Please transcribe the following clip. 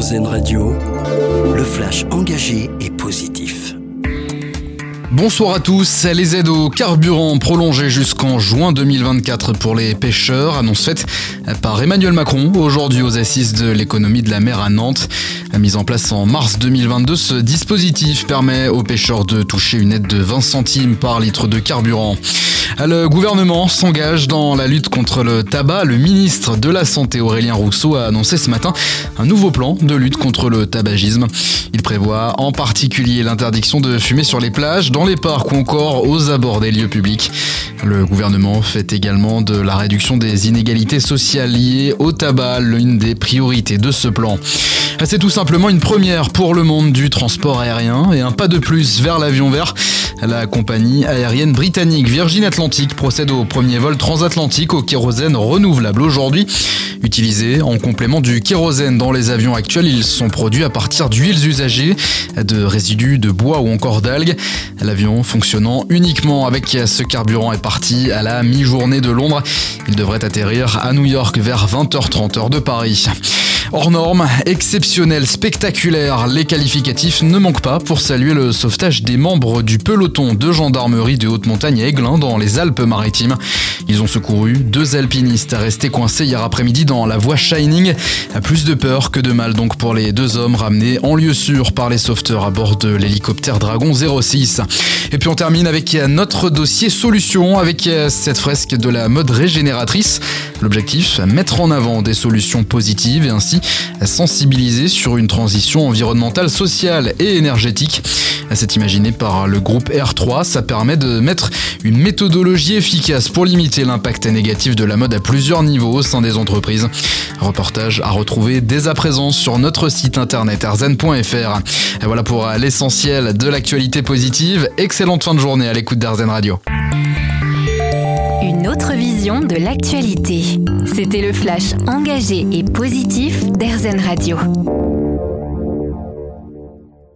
RZN Radio, le flash engagé et positif. Bonsoir à tous. Les aides au carburant prolongées jusqu'en juin 2024 pour les pêcheurs, annonce faite par Emmanuel Macron aujourd'hui aux assises de l'économie de la mer à Nantes. Mise en place en mars 2022, ce dispositif permet aux pêcheurs de toucher une aide de 20 centimes par litre de carburant. Le gouvernement s'engage dans la lutte contre le tabac. Le ministre de la Santé Aurélien Rousseau a annoncé ce matin un nouveau plan de lutte contre le tabagisme. Il prévoit en particulier l'interdiction de fumer sur les plages, dans les parcs ou encore aux abords des lieux publics. Le gouvernement fait également de la réduction des inégalités sociales liées au tabac l'une des priorités de ce plan. C'est tout simplement une première pour le monde du transport aérien et un pas de plus vers l'avion vert. La compagnie aérienne britannique Virgin Atlantic procède au premier vol transatlantique au kérosène renouvelable aujourd'hui. Utilisés en complément du kérosène dans les avions actuels, ils sont produits à partir d'huiles usagées, de résidus de bois ou encore d'algues. L'avion fonctionnant uniquement avec ce carburant est parti à la mi-journée de Londres. Il devrait atterrir à New York vers 20h30 heure de Paris. Hors norme, exceptionnel, spectaculaire, les qualificatifs ne manquent pas pour saluer le sauvetage des membres du peloton de gendarmerie de haute montagne à Aiglun dans les Alpes-Maritimes. Ils ont secouru deux alpinistes restés coincés hier après-midi dans la voie Shining. Plus de peur que de mal donc pour les deux hommes ramenés en lieu sûr par les sauveteurs à bord de l'hélicoptère Dragon 06. Et puis on termine avec notre dossier solution avec cette fresque de la mode régénératrice. L'objectif, mettre en avant des solutions positives et ainsi sensibiliser sur une transition environnementale, sociale et énergétique. C'est imaginé par le groupe R3, ça permet de mettre une méthodologie efficace pour limiter l'impact négatif de la mode à plusieurs niveaux au sein des entreprises. Reportage à retrouver dès à présent sur notre site internet arzen.fr. Voilà pour l'essentiel de l'actualité positive. Excellente fin de journée à l'écoute d'Arzen Radio. De l'actualité. C'était le flash engagé et positif d'Airzen Radio.